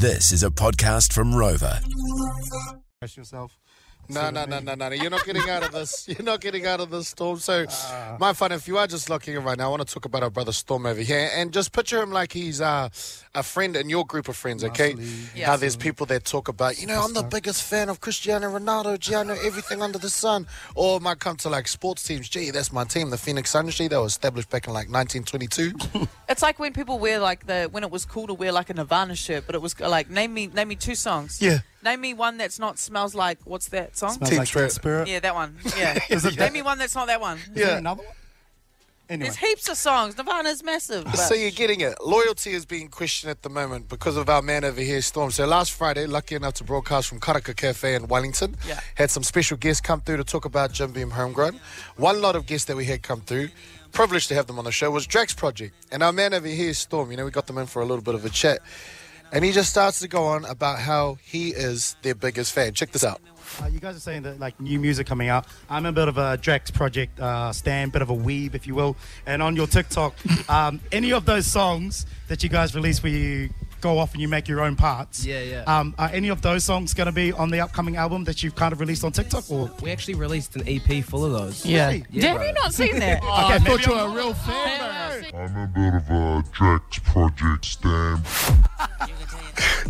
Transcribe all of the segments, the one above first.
This is a podcast from Rover. Yourself. No, no, no, no, no, no. You're not getting out of this. You're not getting out of this, Storm. So, my fun, if you are just looking right now, I want to talk about our brother Storm over here. And just picture him like he's uh, a friend in your group of friends, okay? How there's people that talk about, you know, I'm the biggest fan of Cristiano Ronaldo, gee, I know everything under the sun. Or it might come to like sports teams, gee, that's my team, the Phoenix Suns, gee, that was established back in like 1922. It's like when people wear like the when it was cool to wear like a Nirvana shirt, but it was like name me name me two songs. Yeah. Name me one that's not smells like what's that song? Smells Team like Spirit. Spirit. Yeah, that one. Yeah. Is it Name me one that's not that one. Is there Yeah. another one? Anyway. There's heaps of songs. Nirvana's massive. But So you're getting it. Loyalty is being questioned at the moment because of our man over here, Storm. So last Friday, lucky enough to broadcast from Karaka Cafe in Wellington, Yeah. had some special guests come through to talk about Jim Beam Homegrown. One lot of guests that we had come through, privileged to have them on the show, was Drax Project. And our man over here, Storm, you know, we got them in for a little bit of a chat. And he just starts to go on about how he is their biggest fan. Check this out. Uh, you guys are saying that like new music coming out. I'm a bit of a Drax project uh, stan, bit of a weeb, if you will. And on your TikTok, um, any of those songs that you guys release where you go off and you make your own parts. Yeah, yeah. Um, are any of those songs going to be on the upcoming album that you've kind of released on TikTok? Or We actually released an EP full of those. yeah. Really? Yeah, Have bro. you not seen that? okay, thought you were a real fan, I'm a bit of a Drax Project stan.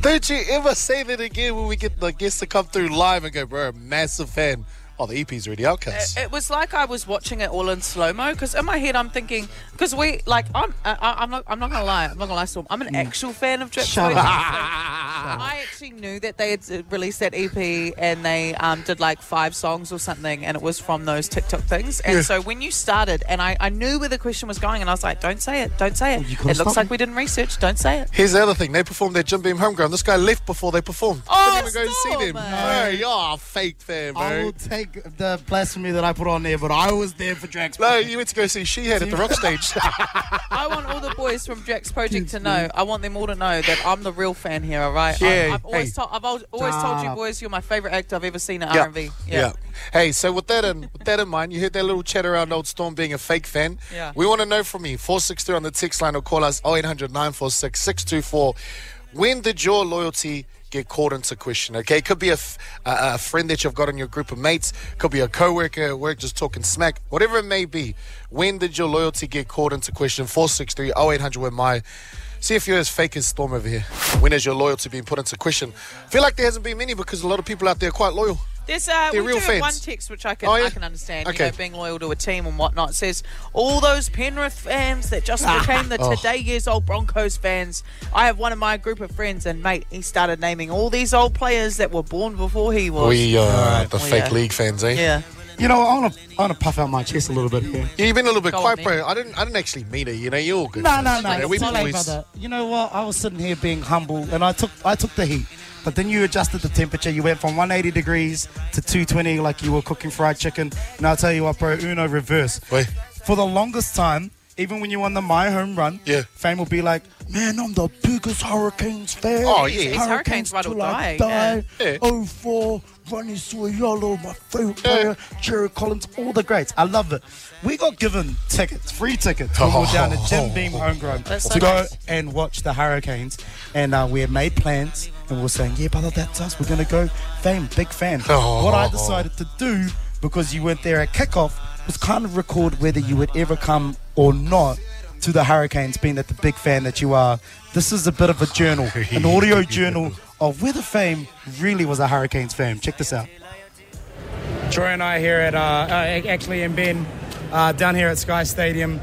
Don't you ever say that again when we get the guests to come through live and go, bro, massive fan. Oh, the EP's already out, cuz. It was like I was watching it all in slow mo because in my head I'm thinking because we like I'm I, I'm not I'm not gonna lie I'm not gonna lie Storm I'm an actual fan of Drip. Shut up. I actually knew that they had uh, released that EP and they um, did like five songs or something, and it was from those TikTok things. And so when you started, and I, I knew where the question was going, and I was like, "Don't say it, don't say it. you It looks stop like me. we didn't research. Don't say it." Here's the other thing. They performed their Jim Beam Homegrown. This guy left before they performed. Oh, even go stop, see them. man. No, you're a fake fan, I bro. will take the blasphemy that I put on there, but I was there for Drax. No, you went to go see Shihad at the rock stage. I want all the boys from Drax Project to know. I want them all to know that I'm the real fan here. All right. Yeah, I, I've always hey. told. I've al- always told you Stop. boys, you're my favorite actor I've ever seen at yeah. R&B. yeah. Hey, so with that in with that in mind, you heard that little chat around Old Storm being a fake fan. Yeah. We want to know from you. 463 on the text line or call us 0800 946 624. When did your loyalty get called into question? Okay, it could be a, friend that you've got in your group of mates, could be a co-worker at work just talking smack, whatever it may be. When did your loyalty get called into question? 463 0800 with my. See if you're as fake as Storm over here. When has your loyalty been put into question? feel like there hasn't been many because a lot of people out there are quite loyal. There's uh, They're we real do have fans. one text which I can Oh, yeah? I can understand. Okay. You know, being loyal to a team and whatnot. It says all those Penrith fans that just became the Oh. today years old Broncos fans. I have one of my group of friends, and mate, he started naming all these old players that were born before he was. We uh, the Oh, fake yeah. league fans, eh? yeah. You know, I want to I want to puff out my chest a little bit here. Yeah, you've been a little bit Go quiet, on, bro. I didn't. I didn't actually mean it. You know, you're all good. No, no, friends. no. You know, we it's not boys. brother. You know what? I was sitting here being humble, and I took I took the heat. But then you adjusted the temperature. You went from 180 degrees to 220, like you were cooking fried chicken. And I'll tell you what, bro, Uno reverse. Wait. For the longest time, even when you won the my home run, Yeah. Fame will be like, "Man, I'm the biggest Hurricanes fan." Oh, yeah. He's Hurricanes ride or till I die, die. yeah. 04, Ronnie So'oialo, my favorite player, Jerry Collins, all the greats. I love it. We got given tickets, free tickets, when we were down at Jim Beam Homegrown That's to so go nice. and watch the Hurricanes. And uh, we had made plans, and we were saying, "Yeah, brother, that's us. We're gonna go." Fame, big fan. Oh. What I decided to do because you weren't there at kickoff was kind of record whether you would ever come or not to the Hurricanes, being that the big fan that you are. This is a bit of a journal, an audio journal of whether Fame really was a Hurricanes fan. Check this out. Troy and I here at, uh, uh, actually, and Ben uh, down here at Sky Stadium.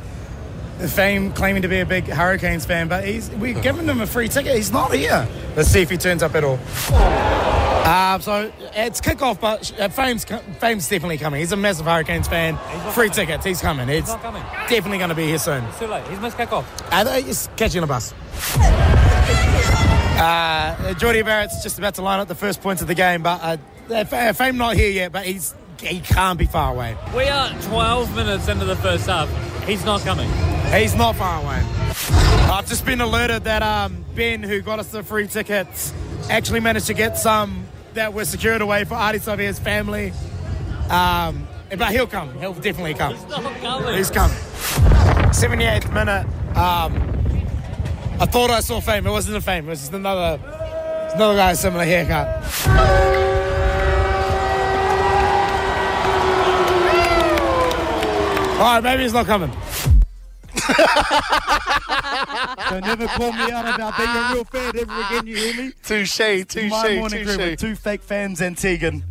Fame claiming to be a big Hurricanes fan, but he's we've given him a free ticket. He's not here. Let's see if he turns up at all. Uh, so it's kickoff, but uh, Fame's Fame's definitely coming. He's a massive Hurricanes fan. Free tickets. He's coming. It's not coming. definitely going to be here soon. Too late. He's missed kick off. Uh, he's catching a bus. Uh, Jordy Barrett's just about to line up the first points of the game, but uh, uh, Fame not here yet, but he's he can't be far away. We are 12 minutes into the first half. He's not coming. He's not far away. I've just been alerted that um, Ben, who got us the free tickets, actually managed to get some that were secured away for Ardie Savea's family. Um, but he'll come. He'll definitely come. He's coming. He's coming. 78th minute. Um, I thought I saw fame. It wasn't a fame. It was just another another guy with a similar haircut. All right, maybe he's not coming. So never call me out about being a real fan ever again, you hear me? Touche, touche, My morning crew touche. with two fake fans and Tegan.